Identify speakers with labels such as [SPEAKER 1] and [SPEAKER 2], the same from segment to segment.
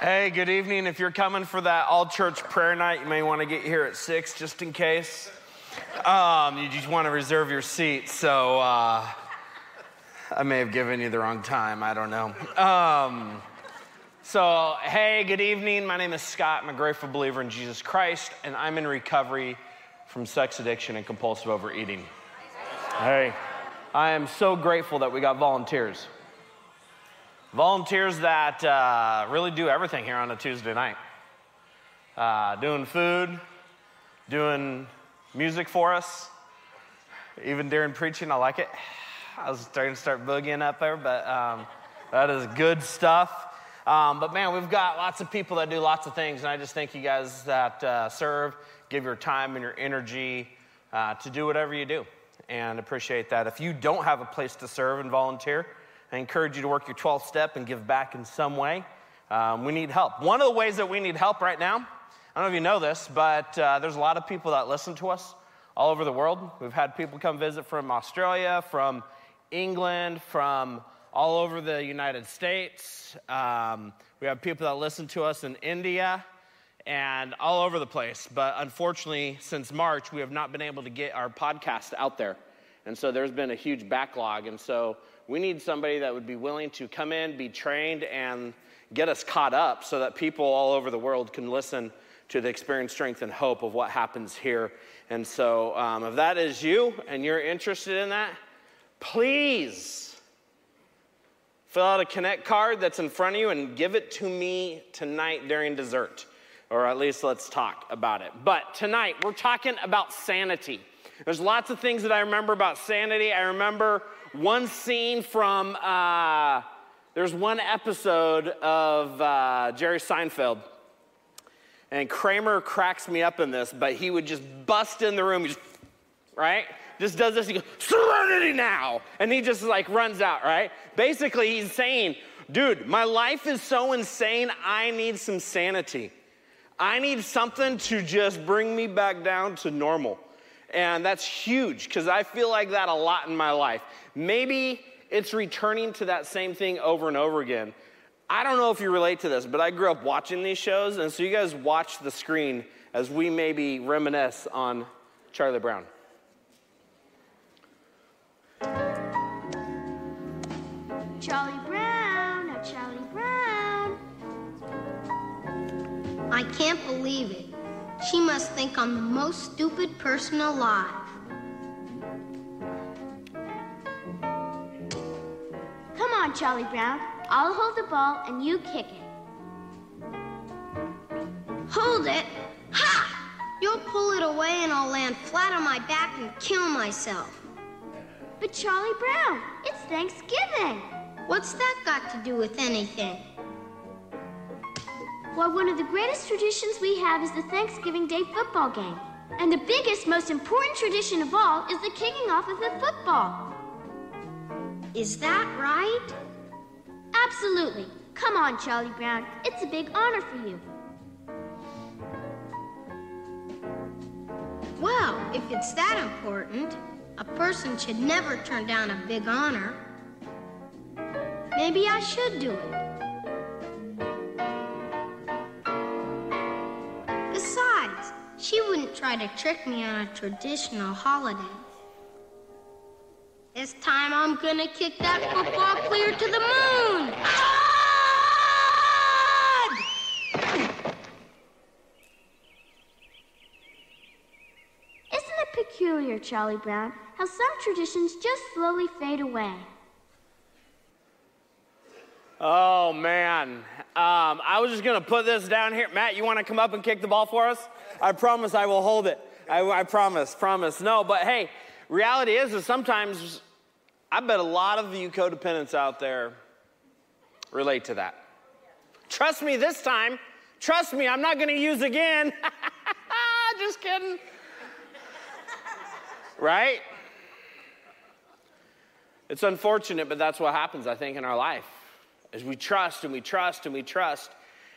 [SPEAKER 1] Hey, good evening. If you're coming for that all church prayer night, you may want to get here at 6 just in case. Um, you just want to reserve your seat. So uh, I may have given you the wrong time. I don't know. Um, so, hey, good evening. My name is Scott. I'm a grateful believer in Jesus Christ, and I'm in recovery from sex addiction and compulsive overeating. Hey, I am so grateful that we got volunteers. Volunteers that uh, really do everything here on a Tuesday night. Uh, doing food, doing music for us, even during preaching, I like it. I was starting to start boogieing up there, but um, that is good stuff. Um, but man, we've got lots of people that do lots of things, and I just thank you guys that uh, serve, give your time and your energy uh, to do whatever you do, and appreciate that. If you don't have a place to serve and volunteer, I encourage you to work your 12th step and give back in some way. Um, we need help. One of the ways that we need help right now, I don't know if you know this, but uh, there's a lot of people that listen to us all over the world. We've had people come visit from Australia, from England, from all over the United States. Um, we have people that listen to us in India and all over the place. But unfortunately, since March, we have not been able to get our podcast out there. And so there's been a huge backlog. And so we need somebody that would be willing to come in, be trained, and get us caught up so that people all over the world can listen to the experience, strength, and hope of what happens here. And so, um, if that is you and you're interested in that, please fill out a connect card that's in front of you and give it to me tonight during dessert. Or at least let's talk about it. But tonight, we're talking about sanity. There's lots of things that I remember about sanity. I remember one scene from, uh, there's one episode of uh, Jerry Seinfeld. And Kramer cracks me up in this, but he would just bust in the room, just, right? Just does this, he goes, Serenity now! And he just like runs out, right? Basically, he's saying, dude, my life is so insane, I need some sanity. I need something to just bring me back down to normal. And that's huge because I feel like that a lot in my life. Maybe it's returning to that same thing over and over again. I don't know if you relate to this, but I grew up watching these shows, and so you guys watch the screen as we maybe reminisce on Charlie Brown.
[SPEAKER 2] Charlie Brown, oh Charlie Brown.
[SPEAKER 3] I can't believe it. She must think I'm the most stupid person alive.
[SPEAKER 2] Come on, Charlie Brown. I'll hold the ball and you kick it.
[SPEAKER 3] Hold it? Ha! You'll pull it away and I'll land flat on my back and kill myself.
[SPEAKER 2] But Charlie Brown, it's Thanksgiving.
[SPEAKER 3] What's that got to do with anything?
[SPEAKER 2] Why, one of the greatest traditions we have is the Thanksgiving Day football game. And the biggest, most important tradition of all is the kicking off of the football.
[SPEAKER 3] Is that right?
[SPEAKER 2] Absolutely. Come on, Charlie Brown. It's a big honor for you.
[SPEAKER 3] Well, if it's that important, a person should never turn down a big honor. Maybe I should do it. She wouldn't try to trick me on a traditional holiday. This time I'm gonna kick that football clear to the moon!
[SPEAKER 2] Isn't it peculiar, Charlie Brown, how some traditions just slowly fade away?
[SPEAKER 1] Oh man, um, I was just gonna put this down here. Matt, you wanna come up and kick the ball for us? I promise I will hold it. I, I promise, promise. No, but hey, reality is, is sometimes I bet a lot of you codependents out there relate to that. Trust me this time. Trust me, I'm not gonna use again. just kidding. right? It's unfortunate, but that's what happens, I think, in our life. As we trust and we trust and we trust.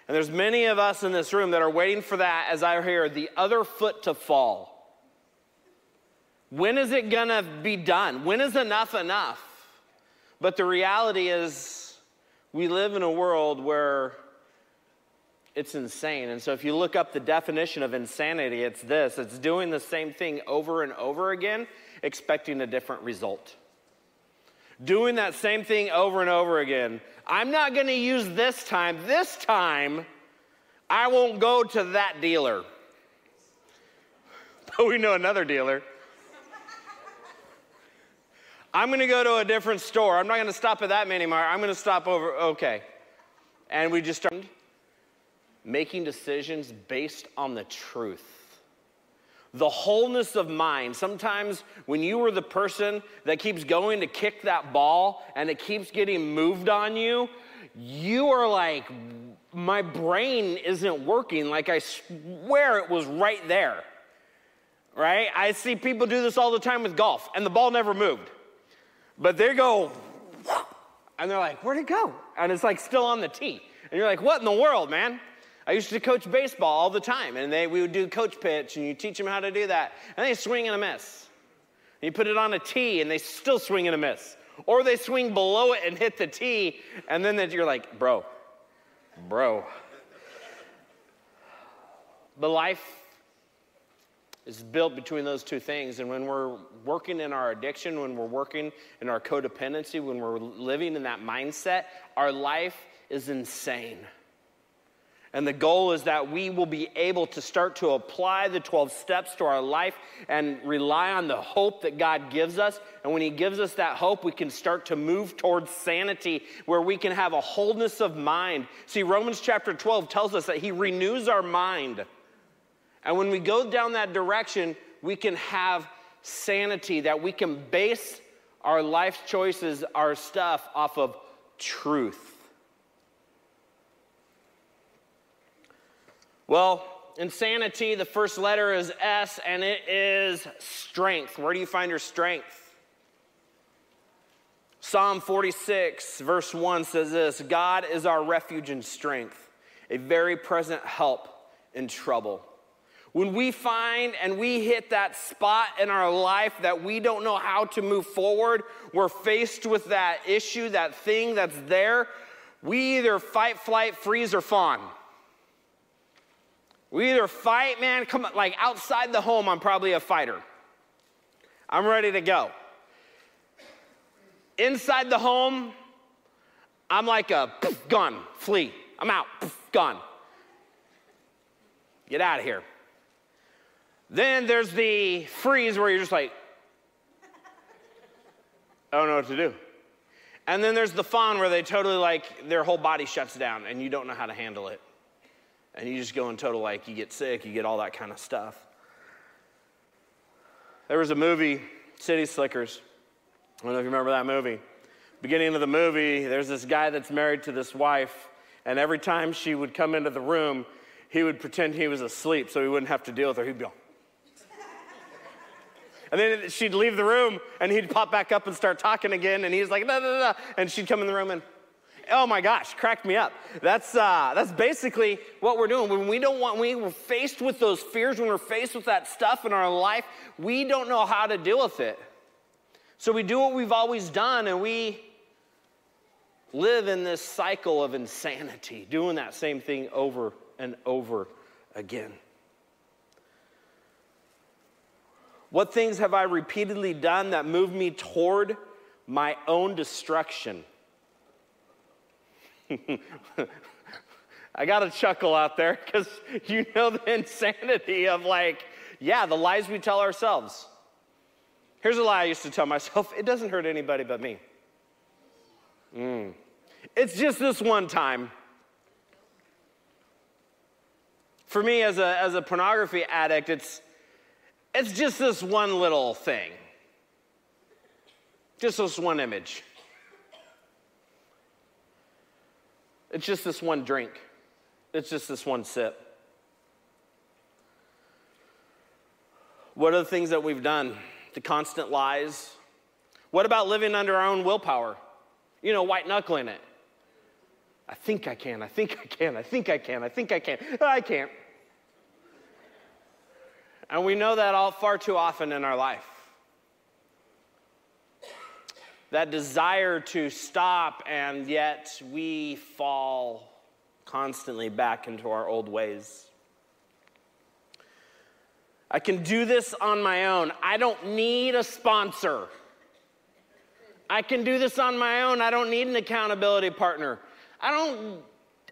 [SPEAKER 1] And there's many of us in this room that are waiting for that, as I hear, the other foot to fall. When is it gonna be done? When is enough enough? But the reality is, we live in a world where It's insane. And so if you look up the definition of insanity, it's this it's doing the same thing over and over again, expecting a different result. Doing that same thing over and over again. I'm not going to use this time. This time, I won't go to that dealer. But we know another dealer. I'm going to go to a different store. I'm not going to stop at that mini mart. I'm going to stop over. Okay. And we just started making decisions based on the truth. The wholeness of mind. Sometimes when you are the person that keeps going to kick that ball and it keeps getting moved on you, you are like, my brain isn't working like I swear it was right there. Right? I see people do this all the time with golf and the ball never moved. But they go, and they're like, where'd it go? And it's like still on the tee. And you're like, what in the world, man? I used to coach baseball all the time, and they, we would do coach pitch, and you teach them how to do that. And they swing and a miss. And you put it on a tee, and they still swing and a miss. Or they swing below it and hit the tee, and then you're like, bro, bro. But life is built between those two things. And when we're working in our addiction, when we're working in our codependency, when we're living in that mindset, our life is insane. And the goal is that we will be able to start to apply the 12 steps to our life and rely on the hope that God gives us. And when He gives us that hope, we can start to move towards sanity where we can have a wholeness of mind. See, Romans chapter 12 tells us that He renews our mind. And when we go down that direction, we can have sanity, that we can base our life choices, our stuff off of truth. Well, insanity, the first letter is S, and it is strength. Where do you find your strength? Psalm 46, verse 1 says this God is our refuge and strength, a very present help in trouble. When we find and we hit that spot in our life that we don't know how to move forward, we're faced with that issue, that thing that's there, we either fight, flight, freeze, or fawn. We either fight, man, come like outside the home, I'm probably a fighter. I'm ready to go. Inside the home, I'm like a gone, flee. I'm out, gone. Get out of here. Then there's the freeze where you're just like, I don't know what to do. And then there's the fawn where they totally like, their whole body shuts down and you don't know how to handle it. And you just go in total like, you get sick, you get all that kind of stuff. There was a movie, City Slickers. I don't know if you remember that movie. Beginning of the movie, there's this guy that's married to this wife, and every time she would come into the room, he would pretend he was asleep so he wouldn't have to deal with her. He'd be all, and then she'd leave the room and he'd pop back up and start talking again. And he's like, da, da, da. And she'd come in the room and, oh my gosh, cracked me up. That's, uh, that's basically what we're doing. When we don't want, when we're faced with those fears, when we're faced with that stuff in our life, we don't know how to deal with it. So we do what we've always done and we live in this cycle of insanity, doing that same thing over and over again. What things have I repeatedly done that move me toward my own destruction? I got a chuckle out there because you know the insanity of like, yeah, the lies we tell ourselves. Here's a lie I used to tell myself it doesn't hurt anybody but me. Mm. It's just this one time. For me, as a, as a pornography addict, it's it's just this one little thing, just this one image. It's just this one drink. It's just this one sip. What are the things that we've done? The constant lies. What about living under our own willpower? You know, white knuckling it. I think I can, I think I can, I think I can, I think I can. I can't. And we know that all far too often in our life. That desire to stop, and yet we fall constantly back into our old ways. I can do this on my own. I don't need a sponsor. I can do this on my own. I don't need an accountability partner. I don't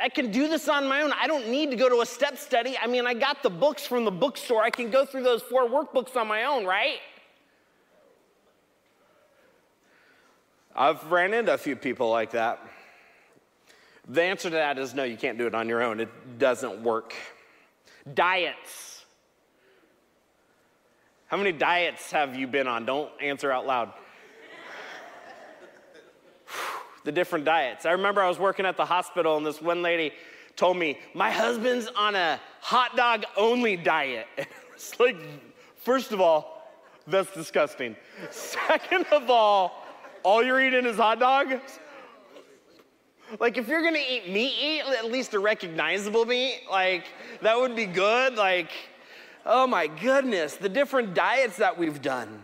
[SPEAKER 1] I can do this on my own. I don't need to go to a step study. I mean, I got the books from the bookstore. I can go through those four workbooks on my own, right? I've ran into a few people like that. The answer to that is no, you can't do it on your own. It doesn't work. Diets. How many diets have you been on? Don't answer out loud. the different diets. I remember I was working at the hospital and this one lady told me, My husband's on a hot dog only diet. it's like, first of all, that's disgusting. Second of all, all you're eating is hot dogs? Like, if you're gonna eat meat, eat at least a recognizable meat. Like, that would be good. Like, oh my goodness, the different diets that we've done.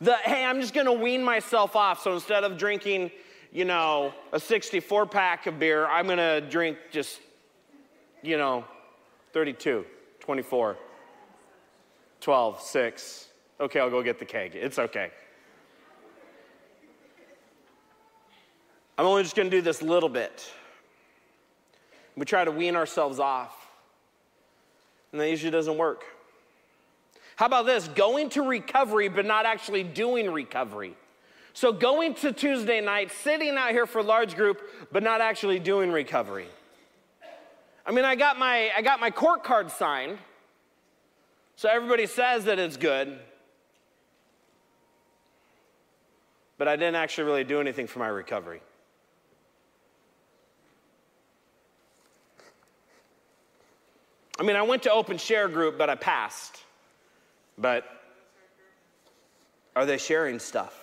[SPEAKER 1] The, hey, I'm just gonna wean myself off. So instead of drinking, you know, a 64 pack of beer, I'm gonna drink just, you know, 32, 24, 12, 6. Okay, I'll go get the keg. It's okay. I'm only just going to do this little bit. We try to wean ourselves off, and that usually doesn't work. How about this? Going to recovery, but not actually doing recovery. So, going to Tuesday night, sitting out here for large group, but not actually doing recovery. I mean, I got my, I got my court card signed, so everybody says that it's good, but I didn't actually really do anything for my recovery. I mean, I went to open share group, but I passed. But are they sharing stuff?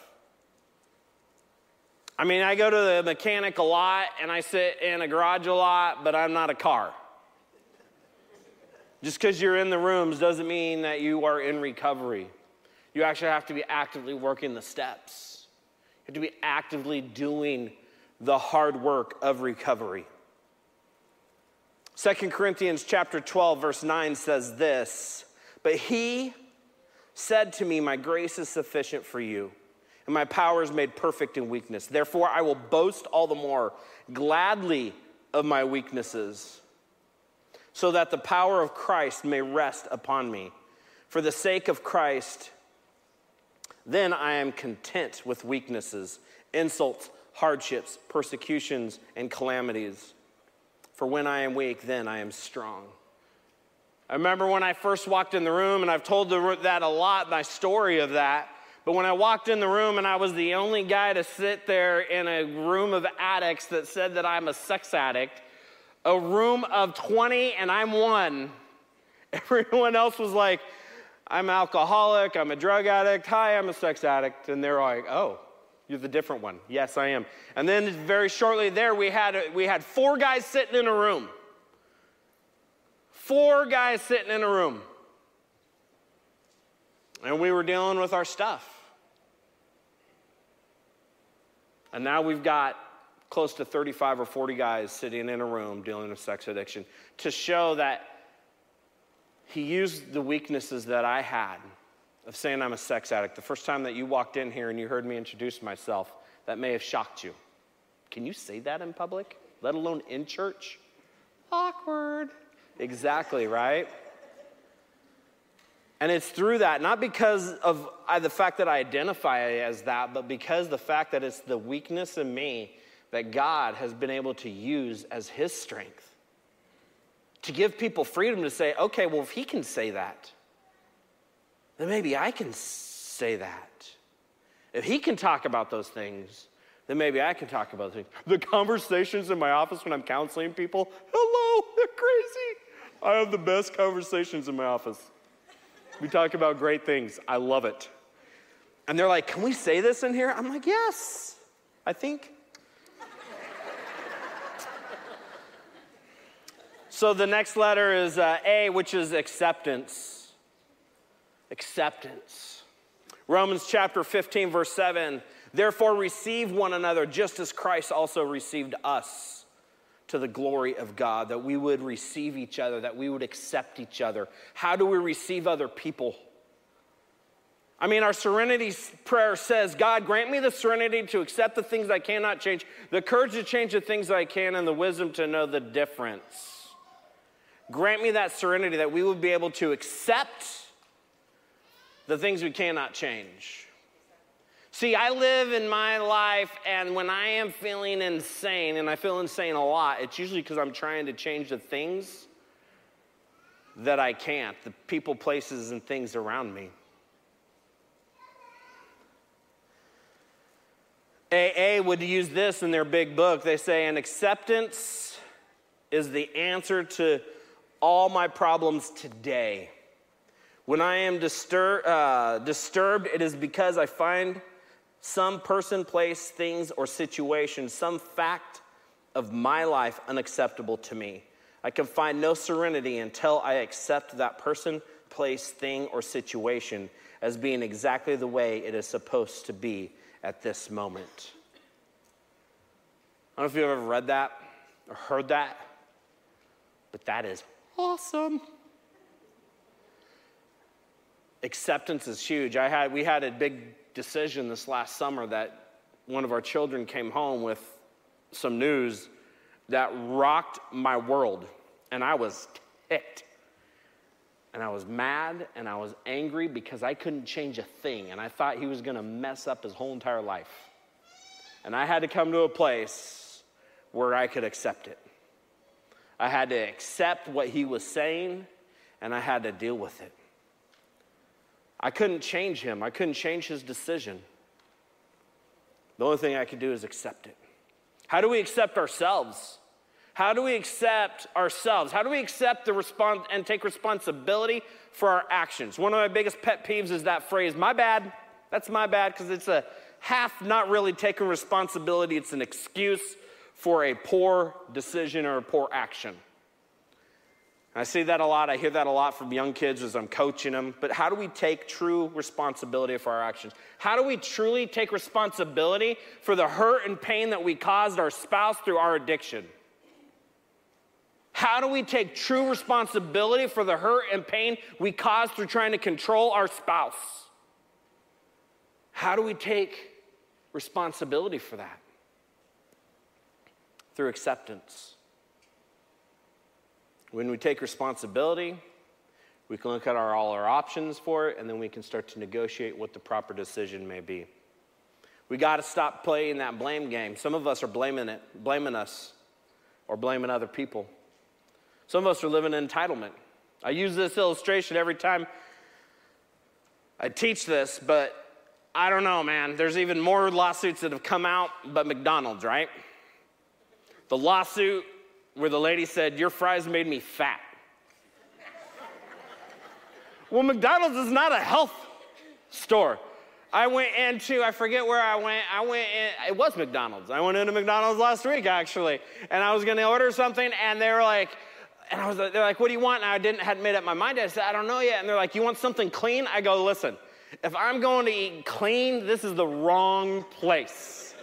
[SPEAKER 1] I mean, I go to the mechanic a lot and I sit in a garage a lot, but I'm not a car. Just because you're in the rooms doesn't mean that you are in recovery. You actually have to be actively working the steps, you have to be actively doing the hard work of recovery. 2 Corinthians chapter 12 verse 9 says this, but he said to me, my grace is sufficient for you, and my power is made perfect in weakness. Therefore I will boast all the more gladly of my weaknesses, so that the power of Christ may rest upon me. For the sake of Christ, then I am content with weaknesses, insults, hardships, persecutions, and calamities. For when I am weak, then I am strong. I remember when I first walked in the room, and I've told that a lot, my story of that. But when I walked in the room and I was the only guy to sit there in a room of addicts that said that I'm a sex addict, a room of 20 and I'm one, everyone else was like, I'm alcoholic, I'm a drug addict, hi, I'm a sex addict. And they're like, oh, you're the different one. Yes, I am. And then very shortly there, we had, we had four guys sitting in a room. Four guys sitting in a room. And we were dealing with our stuff. And now we've got close to 35 or 40 guys sitting in a room dealing with sex addiction to show that he used the weaknesses that I had of saying I'm a sex addict. The first time that you walked in here and you heard me introduce myself, that may have shocked you. Can you say that in public, let alone in church? Awkward. Exactly, right? And it's through that, not because of uh, the fact that I identify as that, but because the fact that it's the weakness in me that God has been able to use as His strength. To give people freedom to say, okay, well, if He can say that, then maybe I can say that. If he can talk about those things, then maybe I can talk about things. The conversations in my office when I'm counseling people, hello, they're crazy. I have the best conversations in my office. We talk about great things. I love it. And they're like, can we say this in here? I'm like, yes, I think. so the next letter is uh, A, which is acceptance acceptance. Romans chapter 15, verse 7 Therefore, receive one another just as Christ also received us to the glory of God, that we would receive each other, that we would accept each other. How do we receive other people? I mean, our serenity prayer says, God, grant me the serenity to accept the things I cannot change, the courage to change the things I can, and the wisdom to know the difference. Grant me that serenity that we would be able to accept the things we cannot change. See, I live in my life, and when I am feeling insane, and I feel insane a lot, it's usually because I'm trying to change the things that I can't, the people, places, and things around me. AA would use this in their big book. They say, an acceptance is the answer to all my problems today. When I am distur- uh, disturbed, it is because I find some person, place, things, or situation, some fact of my life unacceptable to me. I can find no serenity until I accept that person, place, thing, or situation as being exactly the way it is supposed to be at this moment. I don't know if you've ever read that or heard that, but that is awesome. Acceptance is huge. I had, we had a big decision this last summer that one of our children came home with some news that rocked my world. And I was ticked. And I was mad and I was angry because I couldn't change a thing. And I thought he was going to mess up his whole entire life. And I had to come to a place where I could accept it. I had to accept what he was saying and I had to deal with it. I couldn't change him, I couldn't change his decision. The only thing I could do is accept it. How do we accept ourselves? How do we accept ourselves? How do we accept the response and take responsibility for our actions? One of my biggest pet peeves is that phrase, my bad. That's my bad because it's a half not really taking responsibility, it's an excuse for a poor decision or a poor action. I see that a lot. I hear that a lot from young kids as I'm coaching them. But how do we take true responsibility for our actions? How do we truly take responsibility for the hurt and pain that we caused our spouse through our addiction? How do we take true responsibility for the hurt and pain we caused through trying to control our spouse? How do we take responsibility for that? Through acceptance. When we take responsibility, we can look at our, all our options for it, and then we can start to negotiate what the proper decision may be. We got to stop playing that blame game. Some of us are blaming it, blaming us, or blaming other people. Some of us are living in entitlement. I use this illustration every time I teach this, but I don't know, man. There's even more lawsuits that have come out, but McDonald's, right? The lawsuit where the lady said, Your fries made me fat. well, McDonald's is not a health store. I went into, I forget where I went. I went in, it was McDonald's. I went into McDonald's last week actually, and I was gonna order something, and they were like, and I was they're like, what do you want? And I didn't hadn't made up my mind. I said, I don't know yet. And they're like, you want something clean? I go, listen, if I'm going to eat clean, this is the wrong place.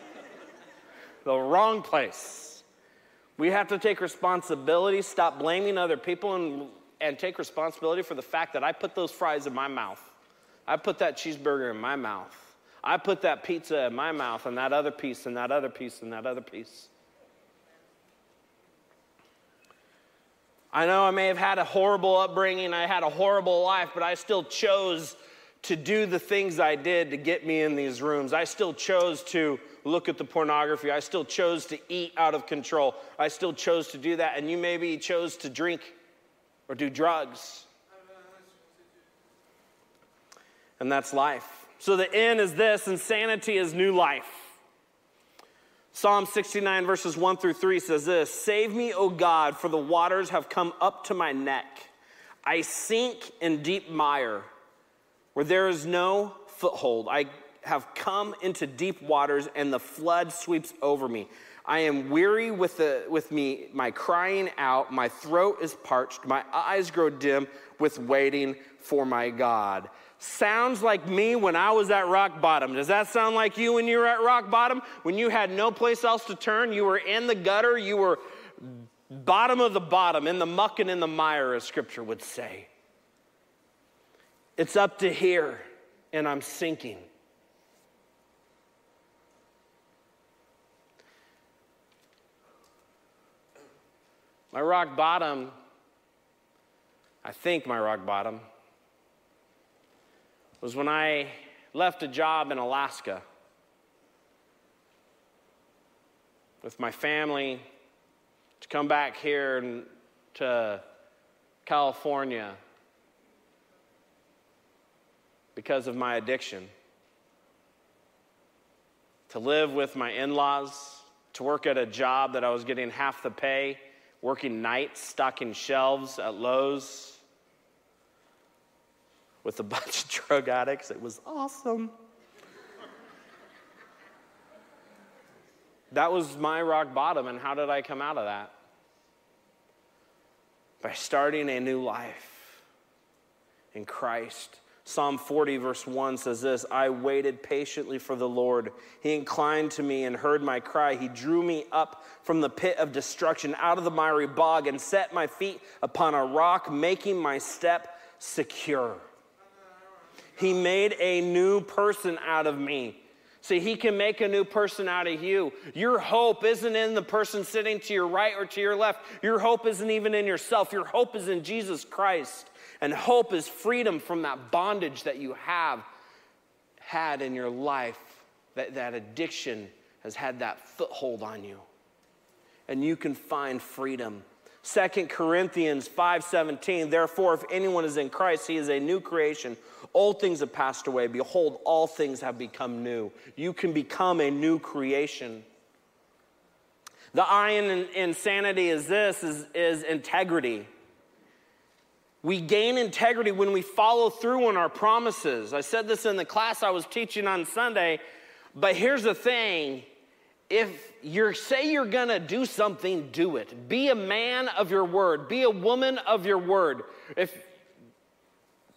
[SPEAKER 1] the wrong place. We have to take responsibility, stop blaming other people, and, and take responsibility for the fact that I put those fries in my mouth. I put that cheeseburger in my mouth. I put that pizza in my mouth, and that other piece, and that other piece, and that other piece. I know I may have had a horrible upbringing, I had a horrible life, but I still chose to do the things I did to get me in these rooms. I still chose to look at the pornography. I still chose to eat out of control. I still chose to do that. And you maybe chose to drink or do drugs. And that's life. So the end is this insanity is new life. Psalm 69, verses 1 through 3 says this Save me, O God, for the waters have come up to my neck. I sink in deep mire where there is no foothold. I have come into deep waters, and the flood sweeps over me. I am weary with, the, with me, my crying out. My throat is parched. My eyes grow dim with waiting for my God. Sounds like me when I was at rock bottom. Does that sound like you when you were at rock bottom? When you had no place else to turn, you were in the gutter, you were bottom of the bottom, in the muck and in the mire, as scripture would say. It's up to here, and I'm sinking. My rock bottom, I think my rock bottom, was when I left a job in Alaska with my family to come back here to California because of my addiction. To live with my in laws, to work at a job that I was getting half the pay working nights, stocking shelves at Lowe's with a bunch of drug addicts. It was awesome. that was my rock bottom, and how did I come out of that? By starting a new life in Christ. Psalm 40, verse 1 says this I waited patiently for the Lord. He inclined to me and heard my cry. He drew me up from the pit of destruction, out of the miry bog, and set my feet upon a rock, making my step secure. He made a new person out of me. See, he can make a new person out of you. Your hope isn't in the person sitting to your right or to your left. Your hope isn't even in yourself. Your hope is in Jesus Christ. And hope is freedom from that bondage that you have had in your life, that, that addiction has had that foothold on you. And you can find freedom. 2 Corinthians 5:17 Therefore if anyone is in Christ he is a new creation. Old things have passed away. Behold all things have become new. You can become a new creation. The iron in insanity is this is, is integrity we gain integrity when we follow through on our promises. I said this in the class I was teaching on Sunday, but here's the thing if you say you're gonna do something, do it. Be a man of your word, be a woman of your word. If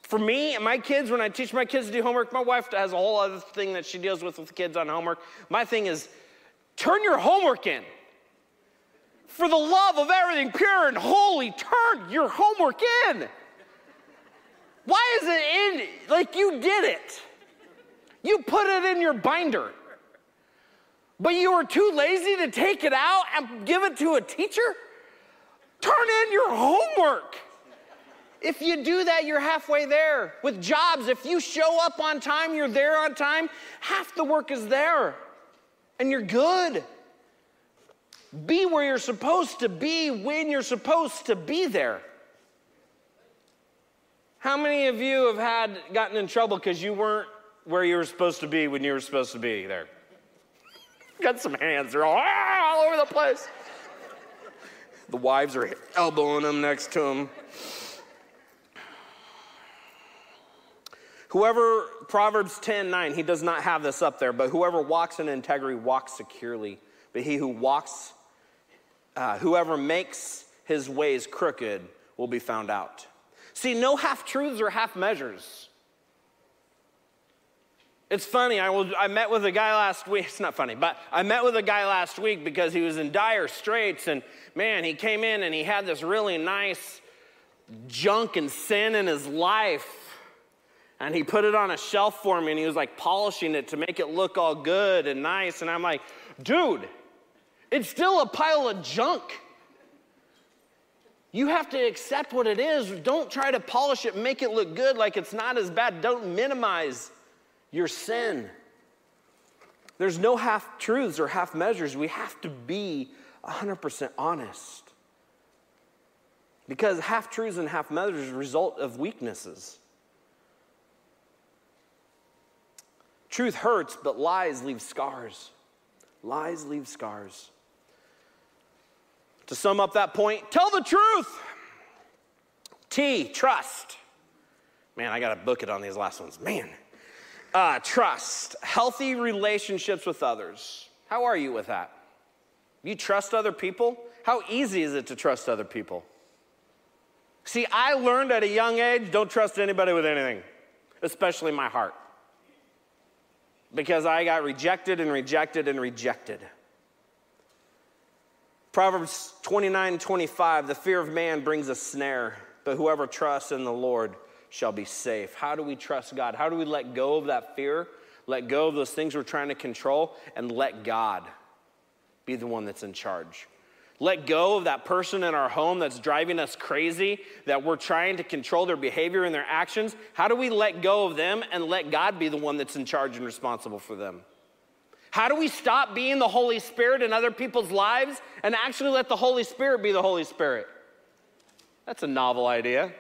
[SPEAKER 1] for me and my kids, when I teach my kids to do homework, my wife has a whole other thing that she deals with with kids on homework. My thing is turn your homework in. For the love of everything pure and holy, turn your homework in. Why is it in? Like you did it. You put it in your binder. But you were too lazy to take it out and give it to a teacher? Turn in your homework. If you do that, you're halfway there. With jobs, if you show up on time, you're there on time, half the work is there, and you're good. Be where you're supposed to be when you're supposed to be there. How many of you have had gotten in trouble because you weren't where you were supposed to be when you were supposed to be there? Got some hands, they're all, ah, all over the place. The wives are elbowing them next to them. Whoever, Proverbs 10 9, he does not have this up there, but whoever walks in integrity walks securely. But he who walks, uh, whoever makes his ways crooked will be found out. See, no half truths or half measures. It's funny, I, was, I met with a guy last week. It's not funny, but I met with a guy last week because he was in dire straits. And man, he came in and he had this really nice junk and sin in his life. And he put it on a shelf for me and he was like polishing it to make it look all good and nice. And I'm like, dude, it's still a pile of junk. You have to accept what it is. Don't try to polish it, make it look good like it's not as bad. Don't minimize your sin. There's no half truths or half measures. We have to be 100% honest. Because half truths and half measures result of weaknesses. Truth hurts, but lies leave scars. Lies leave scars. To sum up that point, tell the truth. T, trust. Man, I got to book it on these last ones. Man. Uh, trust, healthy relationships with others. How are you with that? You trust other people? How easy is it to trust other people? See, I learned at a young age don't trust anybody with anything, especially my heart. Because I got rejected and rejected and rejected. Proverbs 29 25, the fear of man brings a snare, but whoever trusts in the Lord shall be safe. How do we trust God? How do we let go of that fear, let go of those things we're trying to control, and let God be the one that's in charge? Let go of that person in our home that's driving us crazy, that we're trying to control their behavior and their actions. How do we let go of them and let God be the one that's in charge and responsible for them? How do we stop being the Holy Spirit in other people's lives and actually let the Holy Spirit be the Holy Spirit? That's a novel idea.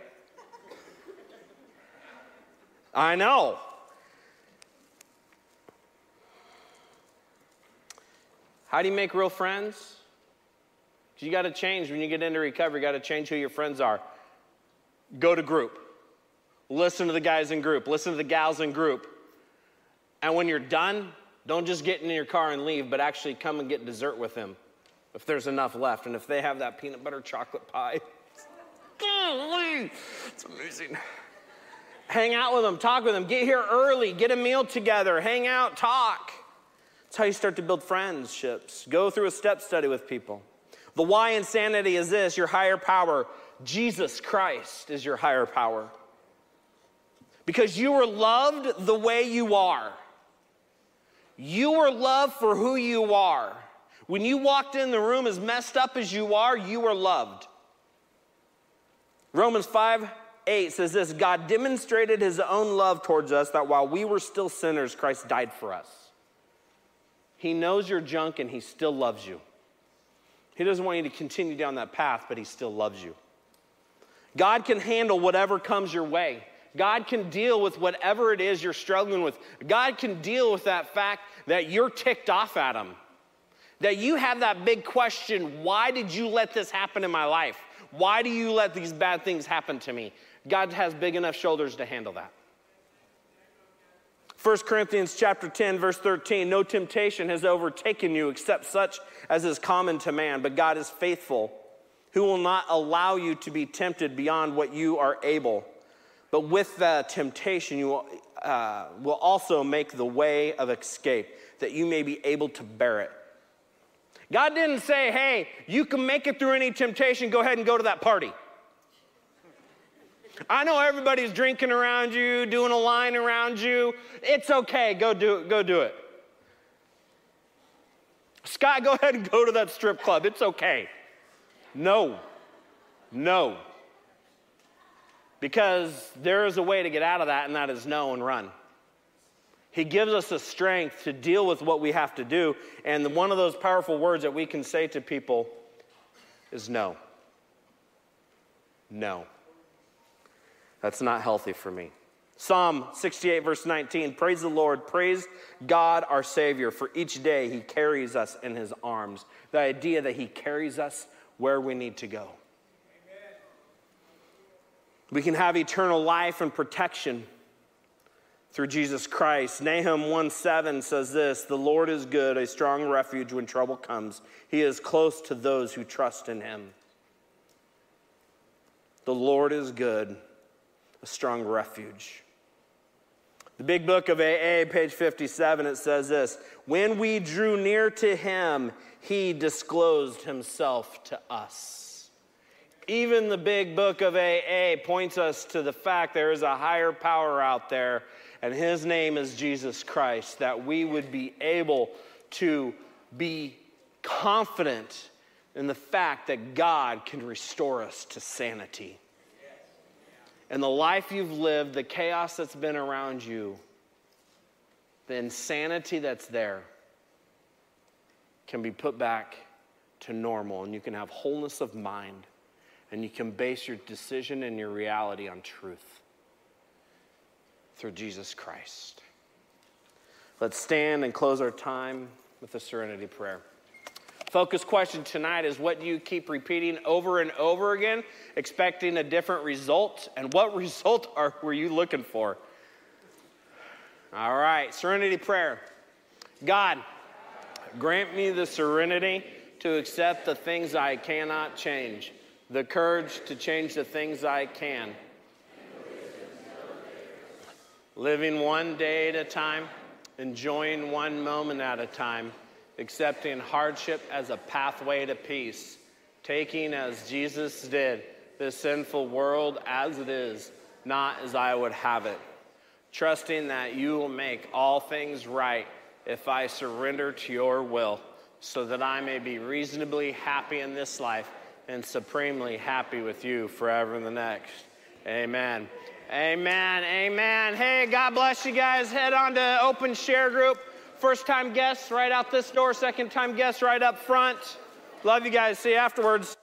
[SPEAKER 1] I know. How do you make real friends? You got to change when you get into recovery, you got to change who your friends are. Go to group. Listen to the guys in group. Listen to the gals in group. And when you're done, don't just get in your car and leave, but actually come and get dessert with them if there's enough left. And if they have that peanut butter chocolate pie, it's amazing. Hang out with them, talk with them, get here early, get a meal together, hang out, talk. That's how you start to build friendships. Go through a step study with people. The why insanity is this your higher power, Jesus Christ, is your higher power. Because you were loved the way you are. You were loved for who you are. When you walked in the room as messed up as you are, you were loved. Romans 5 8 says this God demonstrated his own love towards us that while we were still sinners, Christ died for us. He knows you're junk and he still loves you. He doesn't want you to continue down that path, but He still loves you. God can handle whatever comes your way. God can deal with whatever it is you're struggling with. God can deal with that fact that you're ticked off at Him. That you have that big question why did you let this happen in my life? Why do you let these bad things happen to me? God has big enough shoulders to handle that. 1 Corinthians chapter 10 verse 13 no temptation has overtaken you except such as is common to man but God is faithful who will not allow you to be tempted beyond what you are able but with the temptation you will, uh, will also make the way of escape that you may be able to bear it God didn't say hey you can make it through any temptation go ahead and go to that party I know everybody's drinking around you, doing a line around you. It's okay. Go do it. Go do it. Scott, go ahead and go to that strip club. It's okay. No. No. Because there is a way to get out of that, and that is no and run. He gives us the strength to deal with what we have to do. And one of those powerful words that we can say to people is no. No. That's not healthy for me. Psalm 68, verse 19 Praise the Lord, praise God our Savior, for each day He carries us in His arms. The idea that He carries us where we need to go. We can have eternal life and protection through Jesus Christ. Nahum 1 7 says this The Lord is good, a strong refuge when trouble comes. He is close to those who trust in Him. The Lord is good a strong refuge. The big book of AA, page 57, it says this When we drew near to him, he disclosed himself to us. Even the big book of AA points us to the fact there is a higher power out there, and his name is Jesus Christ, that we would be able to be confident in the fact that God can restore us to sanity. And the life you've lived, the chaos that's been around you, the insanity that's there can be put back to normal and you can have wholeness of mind and you can base your decision and your reality on truth through Jesus Christ. Let's stand and close our time with a serenity prayer. Focus question tonight is what do you keep repeating over and over again, expecting a different result? And what result are, were you looking for? All right, serenity prayer. God, grant me the serenity to accept the things I cannot change, the courage to change the things I can. Living one day at a time, enjoying one moment at a time accepting hardship as a pathway to peace, taking as Jesus did this sinful world as it is, not as I would have it, trusting that you will make all things right if I surrender to your will, so that I may be reasonably happy in this life and supremely happy with you forever and the next. Amen. Amen. Amen. Hey, God bless you guys. Head on to open share group. First time guests right out this door, second time guests right up front. Love you guys. See you afterwards.